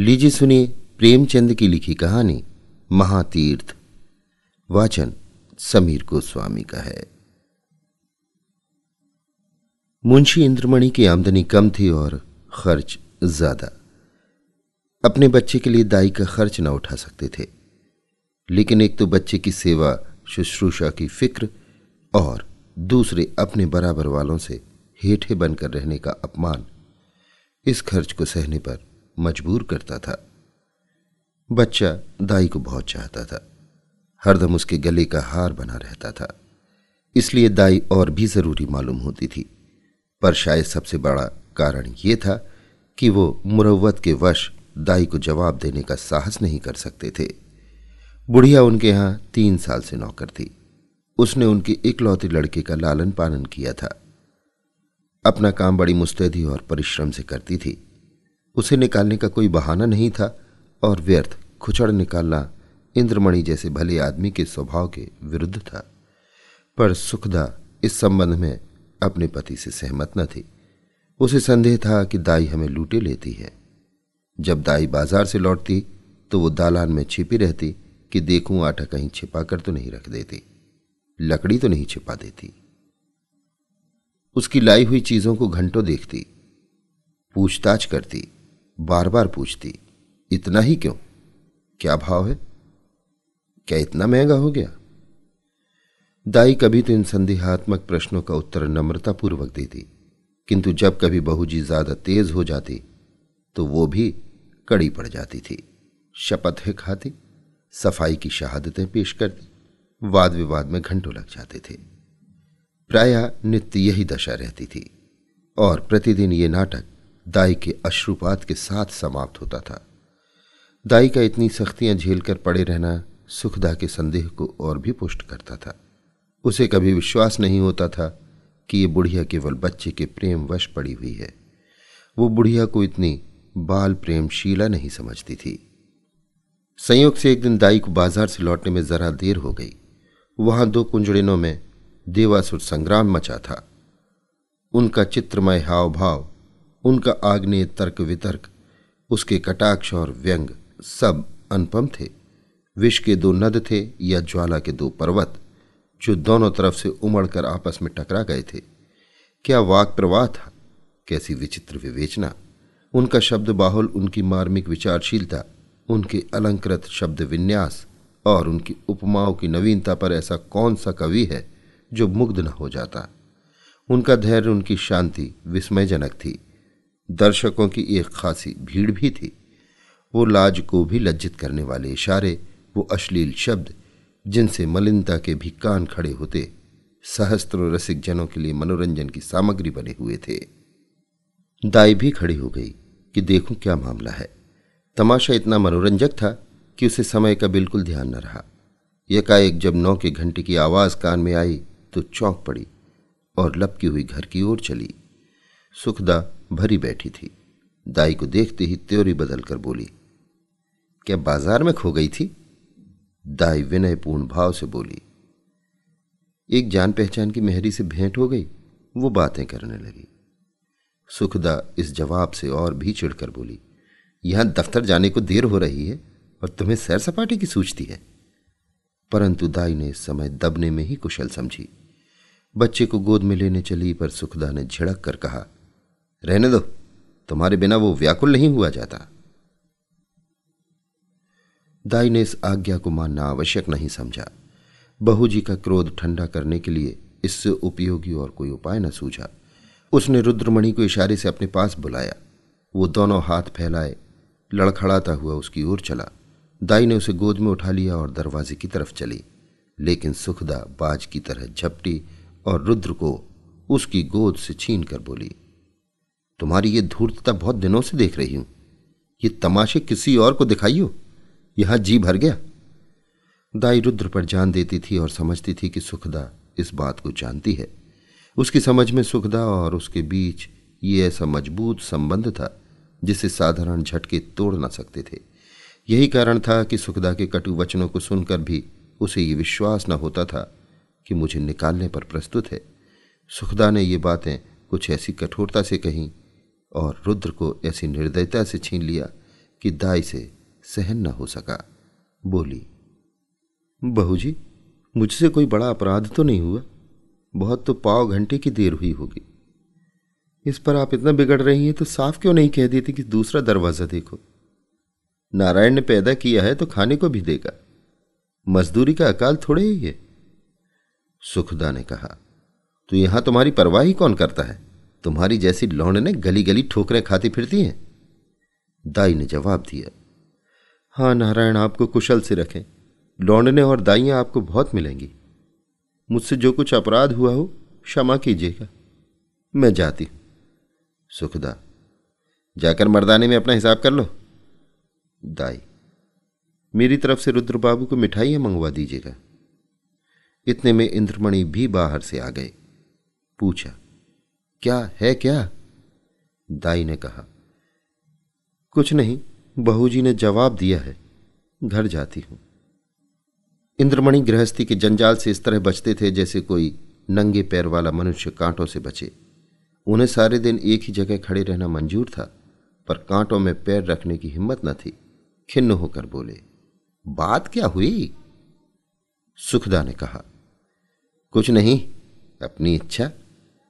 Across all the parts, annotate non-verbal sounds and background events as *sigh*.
लीजिए सुनिए प्रेमचंद की लिखी कहानी, महातीर्थ। वाचन समीर गोस्वामी का है। मुंशी इंद्रमणि की आमदनी कम थी और खर्च ज़्यादा। अपने बच्चे के लिए दाई का खर्च न उठा सकते थे। लेकिन एक तो बच्चे की सेवा, शुश्रूषा की फ़िक्र और दूसरे अपने बराबर वालों से हेठे बनकर रहने का अपमान, इस खर्च को सहने पर मजबूर करता था। बच्चा दाई को बहुत चाहता था। हरदम उसके गले का हार बना रहता था। इसलिए दाई और भी ज़रूरी मालूम होती थी। पर शायद सबसे बड़ा कारण यह था कि वो मुरवत के वश दाई को जवाब देने का साहस नहीं कर सकते थे। बुढ़िया उनके यहाँ तीन साल से नौकर थी। उसने उनके इकलौते लड़के का लालन पालन किया था। अपना काम बड़ी मुस्तैदी और परिश्रम से करती थी। उसे निकालने का कोई बहाना नहीं था और व्यर्थ खुचड़ निकालना इंद्रमणि जैसे भले आदमी के स्वभाव के विरुद्ध था। पर सुखदा इस संबंध में अपने पति से सहमत न थी। उसे संदेह था कि दाई हमें लूटे लेती है। जब दाई बाज़ार से लौटती तो वो दालान में छिपी रहती कि देखूँ आटा कहीं छिपा कर तो नहीं रख देती। लकड़ी तो नहीं छिपा देती। उसकी लाई हुई चीज़ों को घंटों देखती, पूछताछ करती बार बार पूछती, इतना ही क्यों? क्या भाव है? क्या इतना महँगा हो गया? दाई कभी तो इन संदेहात्मक प्रश्नों का उत्तर नम्रतापूर्वक देती, किंतु जब कभी बहू जी ज़्यादा तेज हो जाती तो वो भी कड़ी पड़ जाती थी। शपथ है खाती, सफ़ाई की शहादतें पेश करती वाद विवाद में घंटों लग जाते थे। प्राय नित्य यही दशा रहती थी, और प्रतिदिन ये नाटक दाई के अश्रुपात के साथ समाप्त होता था। दाई का इतनी सख्तियाँ झेलकर पड़े रहना सुखदा के संदेह को और भी पुष्ट करता था। उसे कभी विश्वास नहीं होता था कि ये बुढ़िया केवल बच्चे के प्रेम वश पड़ी हुई है। वो बुढ़िया को इतनी बाल प्रेमशीला नहीं समझती थी। संयोग से एक दिन दाई को बाज़ार से लौटने में जरा देर हो गई। वहाँ दो कुंजड़िनों में देवासुर संग्राम मचा था। उनका चित्रमय हाव भाव उनका आग्नेय तर्क वितर्क, उसके कटाक्ष और व्यंग सब अनुपम थे। विष के दो नद थे या ज्वाला के दो पर्वत, जो दोनों तरफ़ से उमड़कर आपस में टकरा गए थे। क्या वाक प्रवाह था? कैसी विचित्र विवेचना। उनका शब्द बाहुल, उनकी मार्मिक विचारशीलता, उनके अलंकृत शब्द विन्यास, और उनकी उपमाओं की नवीनता पर ऐसा कौन सा कवि है जो मुग्ध न हो जाता। उनका धैर्य, उनकी शांति विस्मयजनक थी। दर्शकों की एक खासी भीड़ भी थी। वो लाज को भी लज्जित करने वाले इशारे, वो अश्लील शब्द, जिनसे मलिनता के भी कान खड़े होते सहस्त्रों रसिक जनों के लिए मनोरंजन की सामग्री बने हुए थे। दाई भी खड़ी हो गई कि देखूँ क्या मामला है। तमाशा इतना मनोरंजक था कि उसे समय का बिल्कुल ध्यान न रहा। एकाएक जब नौ के घंटे की आवाज़ कान में आई तो चौंक पड़ी और लपकी हुई घर की ओर चली। सुखदा भरी बैठी थी। दाई को देखते ही त्योरी बदलकर बोली, क्या बाज़ार में खो गई थी? दाई विनयपूर्ण भाव से बोली, एक जान पहचान की मेहरी से भेंट हो गई, वो बातें करने लगी। सुखदा इस जवाब से और भी चिढ़कर बोली, यहाँ दफ्तर जाने को देर हो रही है और तुम्हें सैर सपाटे की सूझती है। परंतु दाई ने समय दबने में ही कुशल समझी। बच्चे को गोद में लेने चली, पर सुखदा ने झिड़क कर कहा रहने दो। तुम्हारे बिना वो व्याकुल नहीं हुआ जाता। दाई ने इस आज्ञा को मानना आवश्यक नहीं समझा। बहू जी का क्रोध ठंडा करने के लिए इससे उपयोगी और कोई उपाय न सूझा। उसने रुद्रमणि को इशारे से अपने पास बुलाया। वो दोनों हाथ फैलाए, लड़खड़ाता हुआ उसकी ओर चला। दाई ने उसे गोद में उठा लिया और दरवाजे की तरफ़ चली। लेकिन सुखदा बाज की तरह झपटी और रुद्र को उसकी गोद से छीन कर बोली तुम्हारी ये धूर्तता बहुत दिनों से देख रही हूँ। ये तमाशे किसी और को दिखाइयो। यहाँ जी भर गया। दाई रुद्र पर जान देती थी और समझती थी कि सुखदा इस बात को जानती है। उसकी समझ में सुखदा और उसके बीच ये ऐसा मज़बूत संबंध था, जिसे साधारण झटके तोड़ ना सकते थे। यही कारण था कि सुखदा के कटु वचनों को सुनकर भी उसे ये विश्वास न होता था कि मुझे निकालने पर प्रस्तुत है। सुखदा ने ये बातें कुछ ऐसी कठोरता से कहीं और रुद्र को ऐसी निर्दयता से छीन लिया कि दाई से सहन न हो सका। बोली बहू जी मुझसे कोई बड़ा अपराध तो नहीं हुआ? बहुत तो पाव घंटे की देर हुई होगी। इस पर आप इतना बिगड़ रही हैं तो साफ़ क्यों नहीं कह देती कि दूसरा दरवाज़ा देखो? नारायण ने पैदा किया है तो खाने को भी देगा। मजदूरी का अकाल थोड़े ही है। सुखदा ने कहा तो यहाँ तुम्हारी परवाह ही कौन करता है? तुम्हारी जैसी लौंड ने गली गली ठोकरें खाती फिरती हैं? दाई ने जवाब दिया हाँ नारायण, आपको कुशल से रखें। लौंडने और दाइयाँ आपको बहुत मिलेंगी। मुझसे जो कुछ अपराध हुआ हो, क्षमा कीजिएगा। मैं जाती हूँ। सुखदा, जाकर मर्दाने में अपना हिसाब कर लो। दाई, मेरी तरफ़ से रुद्र बाबू को मिठाइयाँ मंगवा दीजिएगा। इतने में इंद्रमणि भी बाहर से आ गए। पूछा क्या है क्या? दाई ने कहा, कुछ नहीं बहू जी ने जवाब दिया है, घर जाती हूँ। इंद्रमणि गृहस्थी के जंजाल से इस तरह बचते थे जैसे कोई नंगे पैर वाला मनुष्य कांटों से बचे। उन्हें सारे दिन एक ही जगह खड़े रहना मंजूर था, पर कांटों में पैर रखने की हिम्मत न थी। खिन्न होकर बोले, बात क्या हुई? सुखदा ने कहा, कुछ नहीं, अपनी इच्छा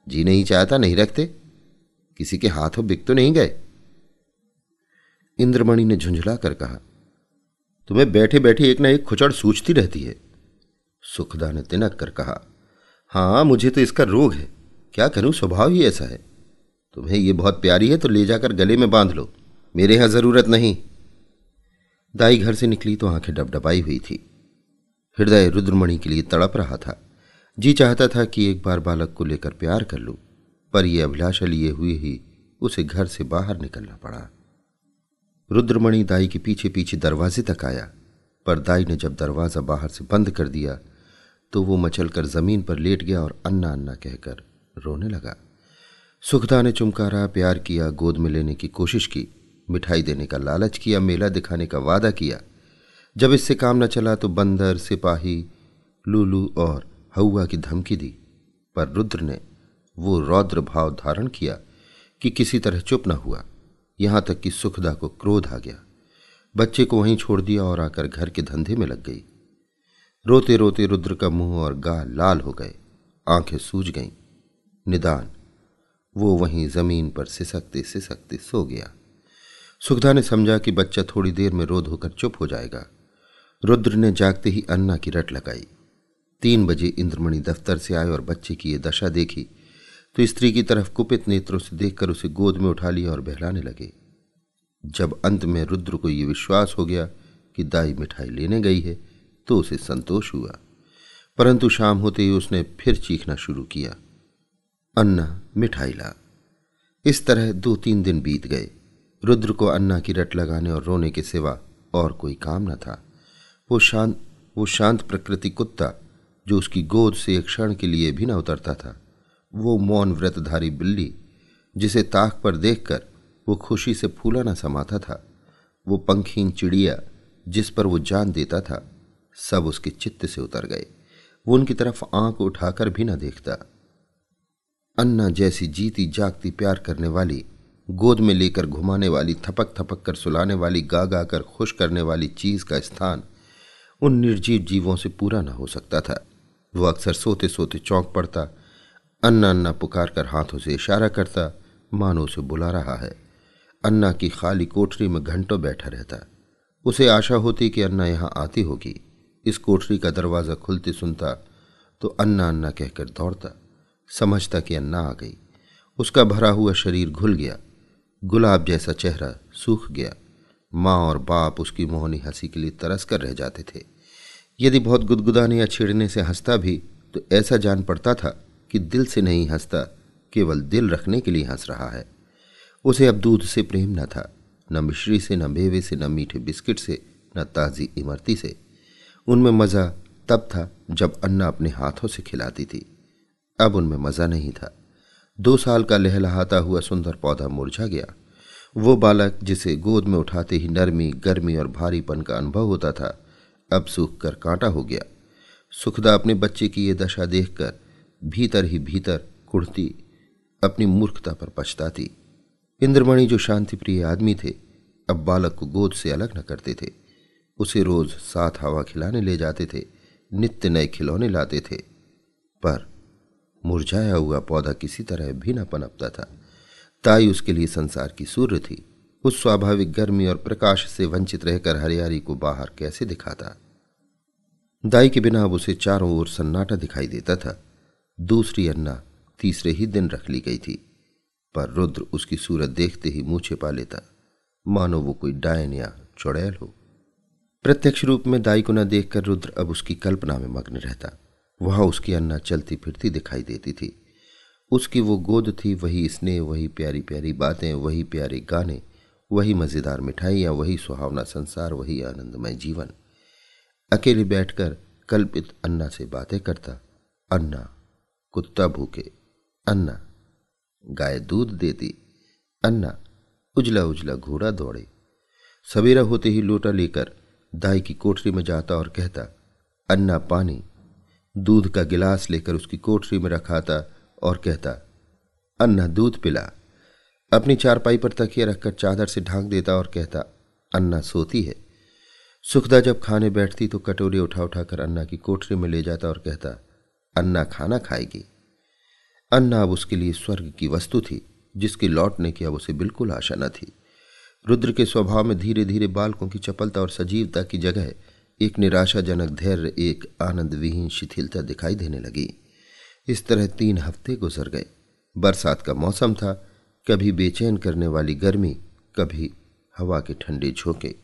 जी नहीं चाहता, नहीं रखते। किसी के हाथों बिक तो नहीं गए। इंद्रमणि ने झुंझला कर कहा, तुम्हें बैठे बैठे एक ना एक खुचड़ सूझती रहती है। सुखदा ने तिनक कर कहा, हाँ, मुझे तो इसका रोग है। क्या करूँ? स्वभाव ही ऐसा है। तुम्हें यह बहुत प्यारी है तो ले जाकर गले में बाँध लो। मेरे यहाँ ज़रूरत नहीं। दाई घर से निकली तो आँखें डबडबाई हुई थी। हृदय रुद्रमणि के लिए तड़प रहा था। जी चाहता था कि एक बार बालक को लेकर प्यार कर लूँ, पर यह अभिलाषा लिए हुए ही उसे घर से बाहर निकलना पड़ा। रुद्रमणि दाई के पीछे पीछे दरवाजे तक आया, पर दाई ने जब दरवाज़ा बाहर से बंद कर दिया तो वो मचलकर ज़मीन पर लेट गया और अन्ना अन्ना कहकर रोने लगा। सुखदा ने चुमकारा, प्यार किया, गोद में लेने की कोशिश की, मिठाई देने का लालच किया, मेला दिखाने का वादा किया। जब इससे काम न चला तो बंदर, सिपाही, लूलू और हौआ की धमकी दी, पर रुद्र ने वो रौद्र भाव धारण किया कि किसी तरह चुप न हुआ। यहाँ तक कि सुखदा को क्रोध आ गया। बच्चे को वहीं छोड़ दिया और आकर घर के धंधे में लग गई। रोते रोते रुद्र का मुँह और गाल लाल हो गए। आँखें सूज गईं। निदान। वो वहीं ज़मीन पर सिसकते सिसकते सो गया। सुखदा ने समझा कि बच्चा थोड़ी देर में रोध होकर चुप हो जाएगा। रुद्र ने जागते ही अन्ना की रट लगाई। तीन बजे इंद्रमणि दफ्तर से आए और बच्चे की ये दशा देखी तो स्त्री की तरफ़ कुपित नेत्रों से देखकर उसे गोद में उठा लिया और बहलाने लगे। जब अंत में रुद्र को यह विश्वास हो गया कि दाई मिठाई लेने गई है तो उसे संतोष हुआ। परंतु शाम होते ही उसने फिर चीखना शुरू किया। अन्ना, मिठाई ला। इस तरह दो तीन दिन बीत गए। रुद्र को अन्ना की रट लगाने और रोने के सिवा और कोई काम न था। वो शांत वो शांत प्रकृति कुत्ता जो उसकी गोद से एक क्षण के लिए भी न उतरता था। वो मौन व्रतधारी बिल्ली, जिसे ताक पर देखकर वो खुशी से फूला न समाता था। वो पंखीन चिड़िया, जिस पर वो जान देता था, सब उसके चित्त से उतर गए। वो उनकी तरफ़ आँख उठाकर भी न देखता। अन्ना जैसी जीती जागती प्यार करने वाली, गोद में लेकर घुमाने वाली, थपक थपक कर सुलाने वाली, गा गा कर खुश करने वाली चीज़ का स्थान उन निर्जीव जीवों से पूरा न हो सकता था। वो अक्सर सोते सोते चौंक पड़ता अन्ना अन्ना पुकार कर हाथों से इशारा करता, मानो उसे बुला रहा है। अन्ना की खाली कोठरी में घंटों बैठा रहता। उसे आशा होती कि अन्ना यहाँ आती होगी। इस कोठरी का दरवाज़ा खुलते सुनता तो अन्ना अन्ना कहकर दौड़ता। समझता कि अन्ना आ गई। उसका भरा हुआ शरीर घुल गया। गुलाब जैसा चेहरा सूख गया। माँ और बाप उसकी मोहनी हँसी के लिए तरस कर रह जाते थे। यदि बहुत गुदगुदाने या छेड़ने से हंसता भी तो ऐसा जान पड़ता था कि दिल से नहीं हंसता, केवल दिल रखने के लिए हंस रहा है। उसे अब दूध से प्रेम न था, न मिश्री से, न मेवे से, न मीठे बिस्किट से, न ताज़ी इमरती से। उनमें मज़ा तब था जब अन्ना अपने हाथों से खिलाती थी। अब उनमें मज़ा नहीं था। दो साल का लहलहाता हुआ सुंदर पौधा मुरझा गया। वो बालक जिसे गोद में उठाते ही नरमी, गर्मी और भारीपन का अनुभव होता था अब सूख कर कांटा हो गया। सुखदा अपने बच्चे की ये दशा देखकर भीतर ही भीतर कुड़ती अपनी मूर्खता पर पछताती। इंद्रमणि जो शांति प्रिय आदमी थे, अब बालक को गोद से अलग न करते थे। उसे रोज साथ हवा खिलाने ले जाते थे, नित्य नए खिलौने लाते थे। पर मुरझाया हुआ पौधा किसी तरह भी न पनपता था। ताई उसके लिए संसार की सूर्य थी। उस स्वाभाविक गर्मी और प्रकाश से वंचित रहकर हरियारी को बाहर कैसे दिखाता? दाई के बिना अब उसे चारों ओर सन्नाटा दिखाई देता था। दूसरी अन्ना तीसरे ही दिन रख ली गई थी। पर रुद्र उसकी सूरत देखते ही मुँह छिपा लेता। मानो वो कोई डायन या चुड़ैल हो। प्रत्यक्ष रूप में दाई को न देखकर रुद्र अब उसकी कल्पना में मग्न रहता। वहाँ उसकी अन्ना चलती फिरती दिखाई देती थी। उसकी वो गोद थी, वही स्नेह, वही प्यारी प्यारी बातें, वही प्यारे गाने। वही मज़ेदार मिठाइयाँ वही सुहावना संसार, वही आनंदमय जीवन। अकेले बैठकर कल्पित अन्ना से बातें करता, अन्ना, कुत्ता भूखे, अन्ना, गाय दूध देती, अन्ना, उजला उजला घोड़ा दौड़े। सवेरा होते ही लोटा लेकर दाई की कोठरी में जाता और कहता, अन्ना पानी, दूध का गिलास लेकर उसकी कोठरी में रखाता और कहता, अन्ना दूध पिला। अपनी चारपाई पर तकिया रखकर चादर से ढांक देता और कहता, अन्ना सोती है। सुखदा जब खाने बैठती तो कटोरी उठा उठाकर अन्ना की कोठरी में ले जाता और कहता, अन्ना खाना खाएगी। अन्ना अब उसके लिए स्वर्ग की वस्तु थी, जिसके लौटने की अब उसे बिल्कुल आशा न थी। रुद्र के स्वभाव में धीरे धीरे बालकों की चपलता और सजीवता की जगह एक निराशाजनक धैर्य, एक आनंद विहीन शिथिलता दिखाई देने लगी। इस तरह तीन हफ़्ते गुजर गए। बरसात का मौसम था कभी बेचैन करने वाली गर्मी, कभी हवा के ठंडे झोंके।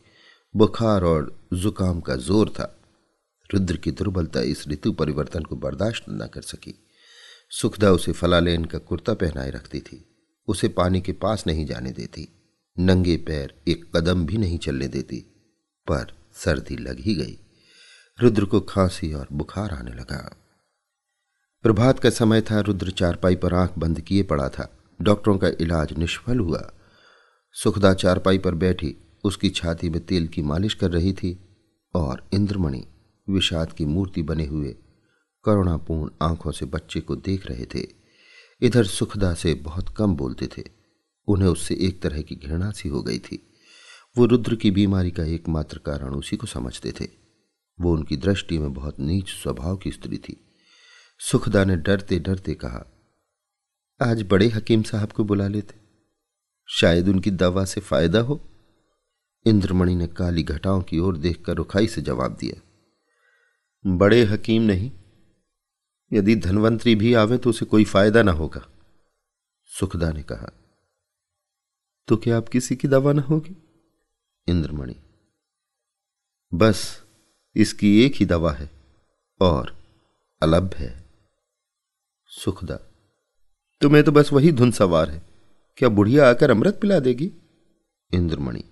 बुखार और जुकाम का ज़ोर था। रुद्र की दुर्बलता इस ऋतु परिवर्तन को बर्दाश्त न कर सकी। सुखदा उसे फलालेन का कुर्ता पहनाए रखती थी। उसे पानी के पास नहीं जाने देती। नंगे पैर एक कदम भी नहीं चलने देती। पर सर्दी लग ही गई। रुद्र को खांसी और बुखार आने लगा। प्रभात का समय था। रुद्र चारपाई पर आँख बंद किए पड़ा था। डॉक्टरों का इलाज निष्फल हुआ। सुखदा चारपाई पर बैठी उसकी छाती में तेल की मालिश कर रही थी और इंद्रमणि विषाद की मूर्ति बने हुए करुणापूर्ण आँखों से बच्चे को देख रहे थे। इधर सुखदा से बहुत कम बोलते थे। उन्हें उससे एक तरह की घृणा सी हो गई थी। वो रुद्र की बीमारी का एकमात्र कारण उसी को समझते थे। वो उनकी दृष्टि में बहुत नीच स्वभाव की स्त्री थी। सुखदा ने डरते डरते कहा आज बड़े हकीम साहब को बुला लेते। शायद उनकी दवा से फ़ायदा हो। इंद्रमणि ने काली घटाओं की ओर देखकर रुखाई से जवाब दिया, बड़े हकीम नहीं, यदि धनवंतरी भी आवे तो उसे कोई फ़ायदा ना होगा, सुखदा ने कहा। तो क्या आप किसी की दवा ना होगी? इंद्रमणि, बस, इसकी एक ही दवा है और अलभ है। सुखदा तुम्हें तो बस वही धुन सवार है। क्या बुढ़िया आकर अमृत पिला देगी? इंद्रमणि,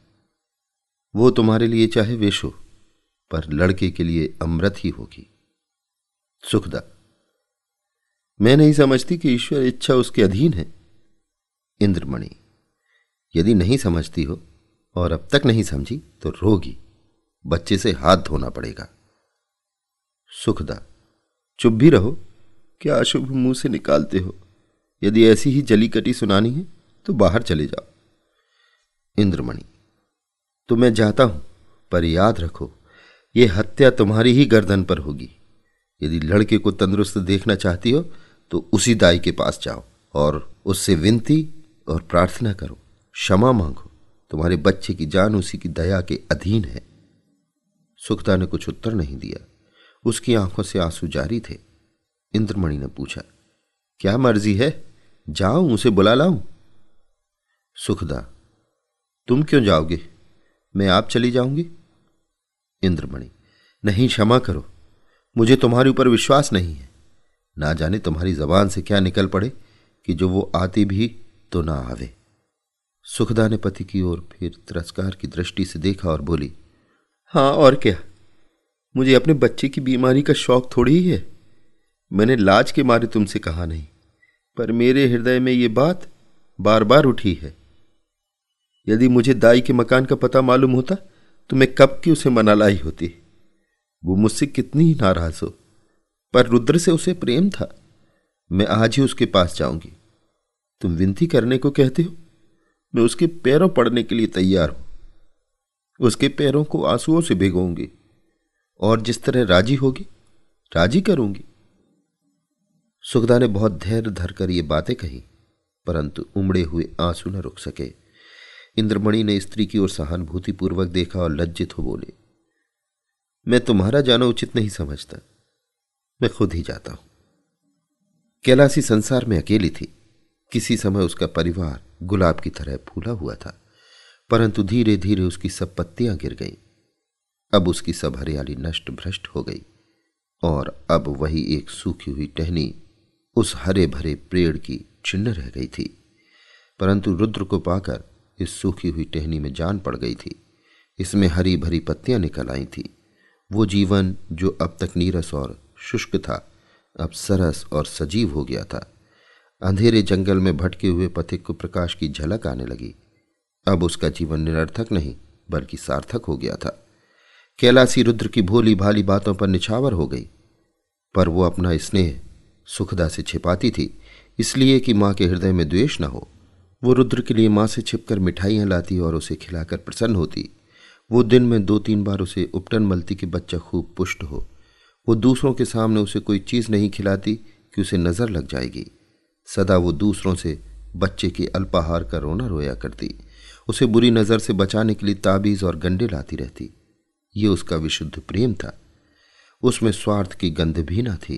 वो तुम्हारे लिए चाहे वेश हो, पर लड़के के लिए अमृत ही होगी। सुखदा, मैं नहीं समझती कि ईश्वर इच्छा उसके अधीन है। इंद्रमणि, यदि नहीं समझती हो और अब तक नहीं समझी तो रोगी, बच्चे से हाथ धोना पड़ेगा। सुखदा, चुप भी रहो, क्या अशुभ मुँह से निकालते हो? यदि ऐसी ही जली कटी सुनानी है तो बाहर चले जाओ। इंद्रमणि तो मैं जाता हूँ, पर याद रखो, ये हत्या तुम्हारी ही गर्दन पर होगी। यदि लड़के को तंदुरुस्त देखना चाहती हो तो उसी दाई के पास जाओ, और उससे विनती और प्रार्थना करो। क्षमा मांगो, तुम्हारे बच्चे की जान उसी की दया के अधीन है। सुखदा ने कुछ उत्तर नहीं दिया। उसकी आँखों से आँसू जारी थे। इंद्रमणि ने पूछा क्या मर्ज़ी है? जाऊँ, उसे बुला लाऊं? सुखदा, तुम क्यों जाओगे? मैं आप चली जाऊँगी? इंद्रमणि, नहीं, क्षमा करो। मुझे तुम्हारे ऊपर विश्वास नहीं है। ना जाने तुम्हारी जबान से क्या निकल पड़े कि जो वो आती भी तो ना आवे। सुखदा ने पति की ओर फिर तिरस्कार की दृष्टि से देखा और बोली हाँ और क्या? मुझे अपने बच्चे की बीमारी का शौक थोड़ी ही है। मैंने लाज के मारे तुमसे कहा नहीं, पर मेरे हृदय में ये बात बार बार उठी है। यदि मुझे दाई के मकान का पता मालूम होता तो मैं कब की उसे मना लाई होती? वो मुझसे कितनी ही नाराज़ हो, पर रुद्र से उसे प्रेम था। मैं आज ही उसके पास जाऊँगी। तुम विनती करने को कहते हो? मैं उसके पैरों पड़ने के लिए तैयार हूँ। उसके पैरों को आंसुओं से भिगोऊँगी, और जिस तरह राज़ी होगी, राज़ी करूँगी। सुखदा ने बहुत धैर्य धरकर ये बातें कही, परंतु उमड़े हुए आँसू न रुक सके। इंद्रमणि ने स्त्री की ओर सहानुभूतिपूर्वक देखा और लज्जित हो बोले, मैं तुम्हारा जाना उचित नहीं समझता। मैं खुद ही जाता हूँ। कैलासी संसार में अकेली थी। किसी समय उसका परिवार गुलाब की तरह फूला हुआ था, परंतु धीरे धीरे उसकी सब पत्तियाँ गिर गईं। अब उसकी सब हरियाली नष्ट भ्रष्ट हो गई और अब वही एक सूखी हुई टहनी उस हरे भरे पेड़ की छिन्न रह गई थी। परंतु रुद्र को पाकर इस सूखी हुई टहनी में जान पड़ गई थी। इसमें हरी भरी पत्तियाँ निकल आई थी। वो जीवन जो अब तक नीरस और शुष्क था, अब सरस और सजीव हो गया था। अंधेरे जंगल में भटके हुए पथिक को प्रकाश की झलक आने लगी। अब उसका जीवन निरर्थक नहीं, बल्कि सार्थक हो गया था। कैलासी रुद्र की भोली भाली बातों पर निछावर हो गई। पर वो अपना स्नेह सुखदा से छिपाती थी, इसलिए कि माँ के हृदय में द्वेष न हो। वो रुद्र के लिए माँ से छिपकर मिठाइयाँ लाती और उसे खिलाकर प्रसन्न होती। वो दिन में दो तीन बार उसे उपटन मलती कि बच्चा खूब पुष्ट हो। वो दूसरों के सामने उसे कोई चीज़ नहीं खिलाती कि उसे नज़र लग जाएगी। सदा वो दूसरों से बच्चे के अल्पाहार का रोना रोया करती। उसे बुरी नज़र से बचाने के लिए ताबीज़ और गंडे लाती रहती। ये उसका विशुद्ध प्रेम था। उसमें स्वार्थ की गंध भी न थी।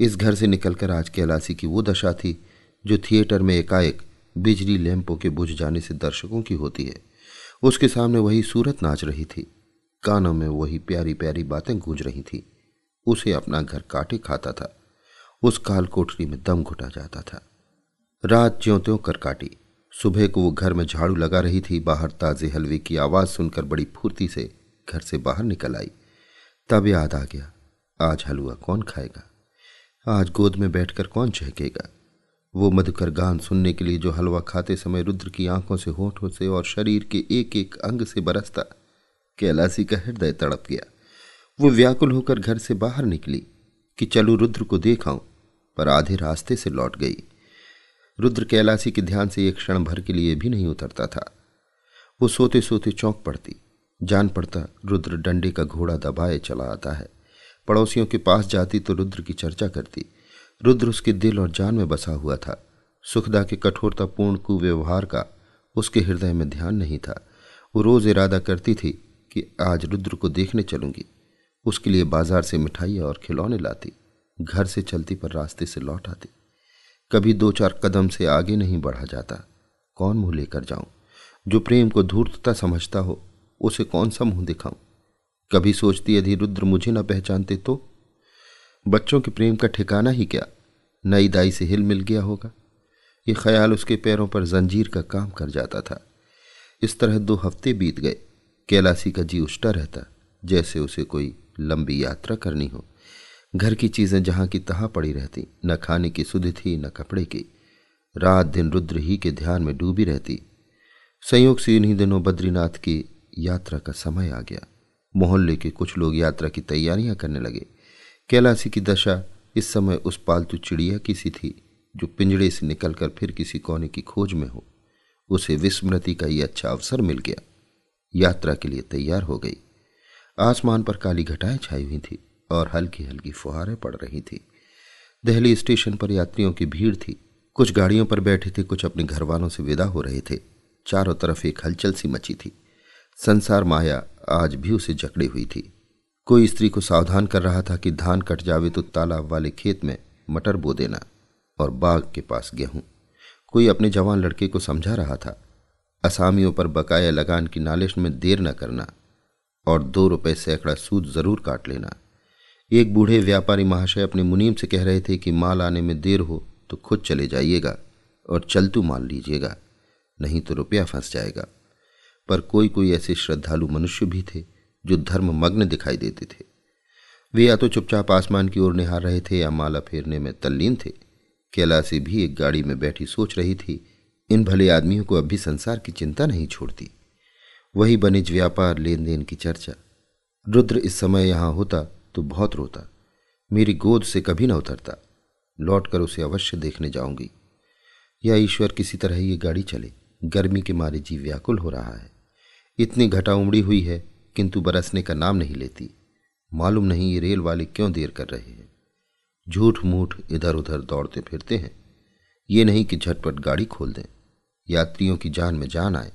इस घर से निकलकर आज कैलासी की वो दशा थी, जो थिएटर में एकाएक बिजली लैंपों के बुझ जाने से दर्शकों की होती है। उसके सामने वही सूरत नाच रही थी। कानों में वही प्यारी प्यारी बातें गूंज रही थी। उसे अपना घर काटे खाता था। उस काल कोठरी में दम घुटा जाता था। रात ज्यों त्यों कर काटी। सुबह को वो घर में झाड़ू लगा रही थी। बाहर ताजे हलवे की आवाज़ सुनकर बड़ी फुर्ती से घर से बाहर निकल आई। तब याद आ गया, आज हलवा कौन खाएगा? आज गोद में बैठकर कौन चहकेगा वो मधुकर गान सुनने के लिए जो हलवा खाते समय रुद्र की आँखों से होठों से और शरीर के एक एक अंग से बरसता कैलासी का हृदय तड़प गया। वो व्याकुल होकर घर से बाहर निकली कि चलू रुद्र को देखाऊं, पर आधे रास्ते से लौट गई। रुद्र कैलासी के ध्यान से एक क्षण भर के लिए भी नहीं उतरता था। वो सोते सोते चौंक पड़ती। जान पड़ता रुद्र डंडे का घोड़ा दबाए चला आता है। पड़ोसियों के पास जाती तो रुद्र की चर्चा करती। रुद्र उसके दिल और जान में बसा हुआ था। सुखदा के कठोरतापूर्ण कुव्यवहार का उसके हृदय में ध्यान नहीं था। वो रोज इरादा करती थी कि आज रुद्र को देखने चलूँगी। उसके लिए बाज़ार से मिठाइयाँ और खिलौने लाती। घर से चलती पर रास्ते से लौट आती। कभी दो चार कदम से आगे नहीं बढ़ा जाता। कौन मुँह लेकर जाऊँ? जो प्रेम को धूर्तता समझता हो, उसे कौन सा मुँह दिखाऊँ? कभी सोचती यदि रुद्र मुझे न पहचानते तो? बच्चों के प्रेम का ठिकाना ही क्या? नई दाई से हिल मिल गया होगा। ये ख्याल उसके पैरों पर जंजीर का काम कर जाता था। इस तरह दो हफ़्ते बीत गए। कैलासी का जी उष्टा रहता, जैसे उसे कोई लंबी यात्रा करनी हो। घर की चीज़ें जहाँ की तहा पड़ी रहती, न खाने की सुध थी, न कपड़े की। रात दिन रुद्र ही के ध्यान में डूबी रहती। संयोग से इन्हीं दिनों बद्रीनाथ की यात्रा का समय आ गया। मोहल्ले के कुछ लोग यात्रा की तैयारियाँ करने लगे। कैलासी की दशा इस समय उस पालतू चिड़िया की सी थी, जो पिंजड़े से निकलकर फिर किसी कोने की खोज में हो। उसे विस्मृति का यह अच्छा अवसर मिल गया। यात्रा के लिए तैयार हो गई। आसमान पर काली घटाएँ छाई हुई थी और हल्की हल्की फुहारें पड़ रही थी। दहली स्टेशन पर यात्रियों की भीड़ थी। कुछ गाड़ियों पर बैठे थे, कुछ अपने घर वालों से विदा हो रहे थे। चारों तरफ़ एक हलचल सी मची थी। संसार माया आज भी उसे जकड़ी हुई थी। कोई स्त्री को सावधान कर रहा था कि धान कट जावे तो तालाब वाले खेत में मटर बो देना और बाग के पास गेहूँ। कोई अपने जवान लड़के को समझा रहा था, असामियों पर बकाया लगान की नालिश में देर न करना और दो रुपए सैकड़ा सूद ज़रूर काट लेना। एक बूढ़े व्यापारी महाशय अपने मुनीम से कह रहे थे कि माल आने में देर हो तो खुद चले जाइएगा और चलतू माल लीजिएगा, नहीं तो रुपया फंस जाएगा। पर कोई कोई ऐसे श्रद्धालु मनुष्य भी थे, जो धर्म मग्न दिखाई देते थे। वे या तो चुपचाप आसमान की ओर निहार रहे थे या माला फेरने में तल्लीन थे। कैलासी भी एक गाड़ी में बैठी सोच रही थी, इन भले आदमियों को अभी संसार की चिंता नहीं छोड़ती। वही बनिज व्यापार लेन देन की चर्चा। रुद्र इस समय यहाँ होता तो बहुत रोता। मेरी गोद से कभी न उतरता। लौटकर उसे अवश्य देखने जाऊँगी। या ईश्वर किसी तरह ये गाड़ी चले। गर्मी के मारे जी व्याकुल हो रहा है। इतनी घटा उमड़ी हुई है, किंतु बरसने का नाम नहीं लेती। मालूम नहीं ये रेल वाले क्यों देर कर रहे हैं। झूठ मूठ इधर उधर दौड़ते फिरते हैं। ये नहीं कि झटपट गाड़ी खोल दें। यात्रियों की जान में जान आए।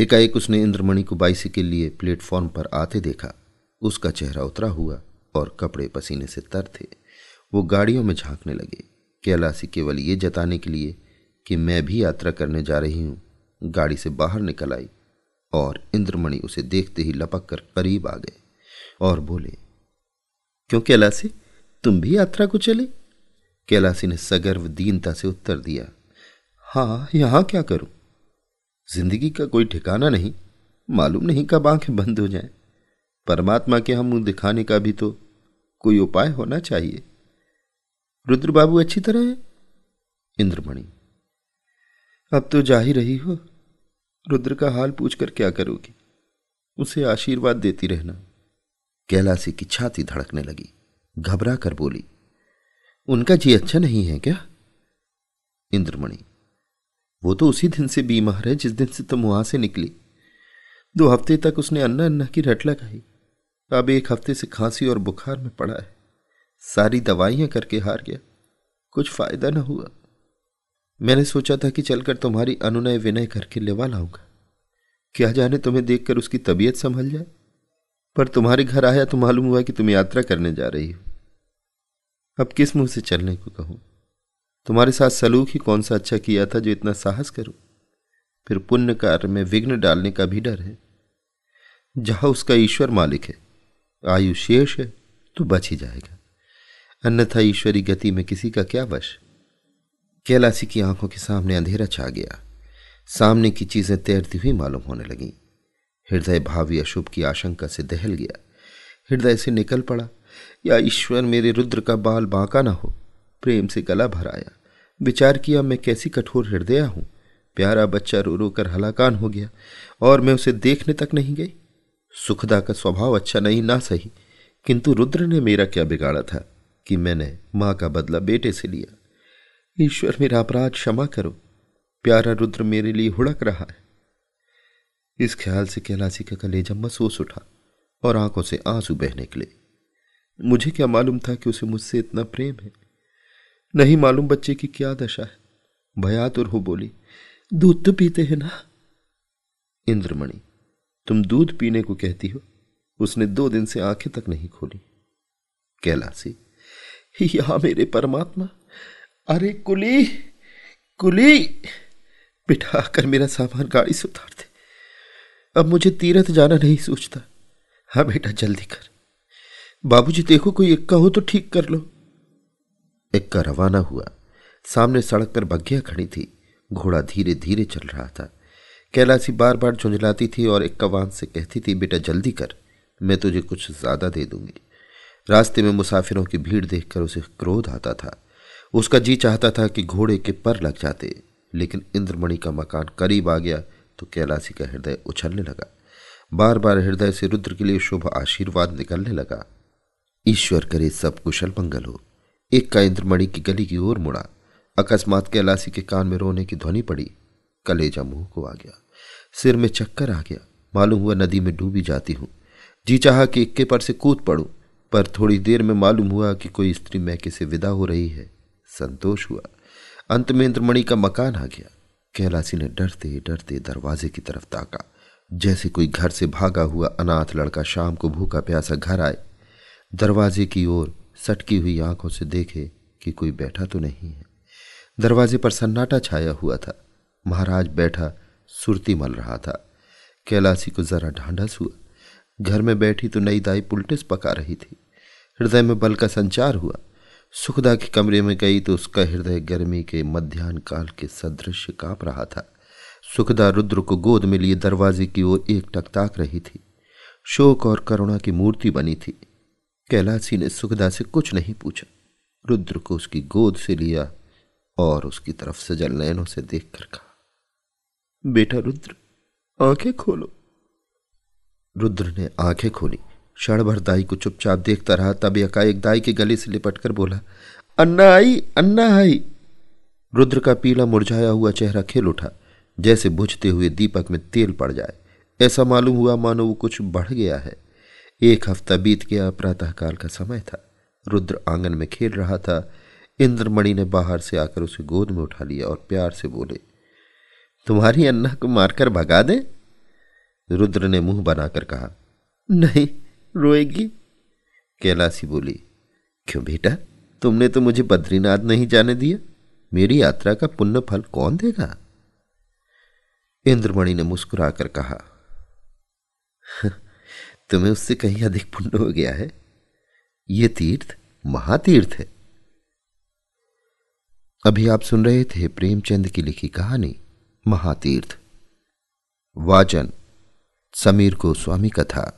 एकाएक उसने इंद्रमणि को बाइसी के लिए प्लेटफॉर्म पर आते देखा। उसका चेहरा उतरा हुआ और कपड़े पसीने से तर थे। वो गाड़ियों में झांकने लगे। कैलासी केवल ये जताने के लिए कि मैं भी यात्रा करने जा रही हूँ। गाड़ी से बाहर निकल आई। और इंद्रमणि उसे देखते ही लपक कर करीब आ गए और बोले, क्यों कैलासी? तुम भी यात्रा को चले? कैलासी ने सगर्व दीनता से उत्तर दिया, हाँ, यहाँ क्या करूँ? ज़िंदगी का कोई ठिकाना नहीं, मालूम नहीं कब आँखें बंद हो जाएँ। परमात्मा के हम मुँह दिखाने का भी तो कोई उपाय होना चाहिए। रुद्र बाबू अच्छी तरह है? इंद्रमणि, अब तो जा ही रही हो। रुद्र का हाल पूछकर क्या करोगी? उसे आशीर्वाद देती रहना। कैलासी की छाती धड़कने लगी। घबरा कर बोली, उनका जी अच्छा नहीं है क्या? इंद्रमणि, वो तो उसी दिन से बीमार है जिस दिन से तुम वहाँ से निकली। दो हफ़्ते तक उसने अन्ना अन्ना की रट लगाई। अब एक हफ़्ते से खांसी और बुखार में पड़ा है। सारी दवाइयाँ करके हार गया। कुछ फ़ायदा ना हुआ। मैंने सोचा था कि चलकर तुम्हारी अनुनय विनय करके लेवा लाऊँगा। क्या जाने तुम्हें देखकर उसकी तबीयत संभल जाए? पर तुम्हारे घर आया तो मालूम हुआ कि तुम यात्रा करने जा रही हो। अब किस मुँह से चलने को कहूँ? तुम्हारे साथ सलूक ही कौन सा अच्छा किया था जो इतना साहस करूँ? फिर पुण्य कार्य में विघ्न डालने का भी डर है। जहाँ उसका ईश्वर मालिक है, आयु शेष है तो बच ही जाएगा। अन्यथा ईश्वरी गति में किसी का क्या वश? कैलासी की आँखों के सामने अंधेरा छा गया। सामने की चीज़ें तैरती हुई मालूम होने लगीं। हृदय भावी अशुभ की आशंका से दहल गया। हृदय से निकल पड़ा, या ईश्वर, मेरे रुद्र का बाल बांका ना हो। प्रेम से गला भराया विचार किया, मैं कैसी कठोर हृदय हूँ। प्यारा बच्चा रो रो कर हलाकान हो गया, और मैं उसे देखने तक नहीं गई। सुखदा का स्वभाव अच्छा नहीं, ना सही। किंतु रुद्र ने मेरा क्या बिगाड़ा था कि मैंने माँ का बदला बेटे से लिया। ईश्वर मेरा अपराध क्षमा करो। प्यारा रुद्र मेरे लिए हुड़क रहा है। इस ख्याल से कैलासी का कलेजा महसूस उठा और आँखों से आँसू बहने निकले। मुझे क्या मालूम था कि उसे मुझसे इतना प्रेम है? नहीं मालूम बच्चे की क्या दशा है। भयातुर हो बोली, दूध तो पीते हैं ना? इंद्रमणि, तुम दूध पीने को कहती हो? उसने दो दिन से आँखें तक नहीं खोली। कैलासी या मेरे परमात्मा अरे कुली कुली बिठा कर मेरा सामान गाड़ी से उतार दे। अब मुझे तीरथ जाना नहीं सोचता। हाँ बेटा, जल्दी कर। बाबूजी, देखो कोई इक्का हो तो ठीक कर लो। इक्का रवाना हुआ। सामने सड़क पर बग्घिया खड़ी थी। घोड़ा धीरे धीरे चल रहा था। कैलासी बार बार झुंझलाती थी और इक्का वान से कहती थी, बेटा, जल्दी कर। मैं तुझे कुछ ज़्यादा दे दूँगी। रास्ते में मुसाफिरों की भीड़ देखकर उसे क्रोध आता था। उसका जी चाहता था कि घोड़े के पर लग जाते, लेकिन इंद्रमणि का मकान करीब आ गया तो कैलासी का हृदय उछलने लगा। बार बार हृदय से रुद्र के लिए शुभ आशीर्वाद निकलने लगा। ईश्वर करे सब कुशल मंगल हो। एक का इंद्रमणि की गली की ओर मुड़ा। अकस्मात कैलासी के कान में रोने की ध्वनि पड़ी। कलेजा मुँह को आ गया। सिर में चक्कर आ गया। मालूम हुआ नदी में डूबी जाती हूँ। जी चाह कि इक्के पर से कूद पड़ू, पर थोड़ी देर में मालूम हुआ कि कोई स्त्री मैके से विदा हो रही है। संतोष हुआ। अंत में इंद्रमणि का मकान आ गया। कैलासी ने डरते डरते दरवाजे की तरफ़ ताका। जैसे कोई घर से भागा हुआ अनाथ लड़का शाम को भूखा प्यासा घर आए। दरवाजे की ओर सटकी हुई आँखों से देखे कि कोई बैठा तो नहीं है। दरवाजे पर सन्नाटा छाया हुआ था। महाराज बैठा, सुरती मल रहा था। कैलासी को जरा ढांढस हुआ घर में बैठी तो नई दाई पुलटिस पका रही थी। हृदय में बल का संचार हुआ। सुखदा के कमरे में गई तो उसका हृदय गर्मी के मध्यान्ह काल के सदृश काँप रहा था। सुखदा रुद्र को गोद में लिए दरवाजे की ओर एक ताक रही थी। शोक और करुणा की मूर्ति बनी थी। कैलासी ने सुखदा से कुछ नहीं पूछा। रुद्र को उसकी गोद से लिया और उसकी तरफ़ सजल नयनों से देख कर कहा, बेटा रुद्र, आँखें खोलो। रुद्र ने आँखें खोली। क्षण भर दाई को चुपचाप देखता रहा, तब एकाएक दाई के गले से लिपट कर बोला, अन्ना आई अन्ना आई! रुद्र का पीला मुरझाया हुआ चेहरा खिल उठा, जैसे बुझते हुए दीपक में तेल पड़ जाए। ऐसा मालूम हुआ मानो वो कुछ बढ़ गया है। एक हफ़्ता बीत गया, प्रातःकाल का समय था। रुद्र आँगन में खेल रहा था। इंद्रमणि ने बाहर से आकर उसे गोद में उठा लिया और प्यार से बोले, तुम्हारी अन्ना को मारकर भगा दे? रुद्र ने मुँह बनाकर कहा, नहीं रोएगी? कैलासी बोली, क्यों बेटा, तुमने तो मुझे बद्रीनाथ नहीं जाने दिया? मेरी यात्रा का पुण्य फल कौन देगा? इंद्रमणि ने मुस्कुराकर कहा *laughs* तुम्हें उससे कहीं अधिक पुण्य हो गया है? यह तीर्थ, महातीर्थ है। अभी आप सुन रहे थे प्रेमचंद की लिखी कहानी, महातीर्थ। वाचन, समीर गोस्वामी कथा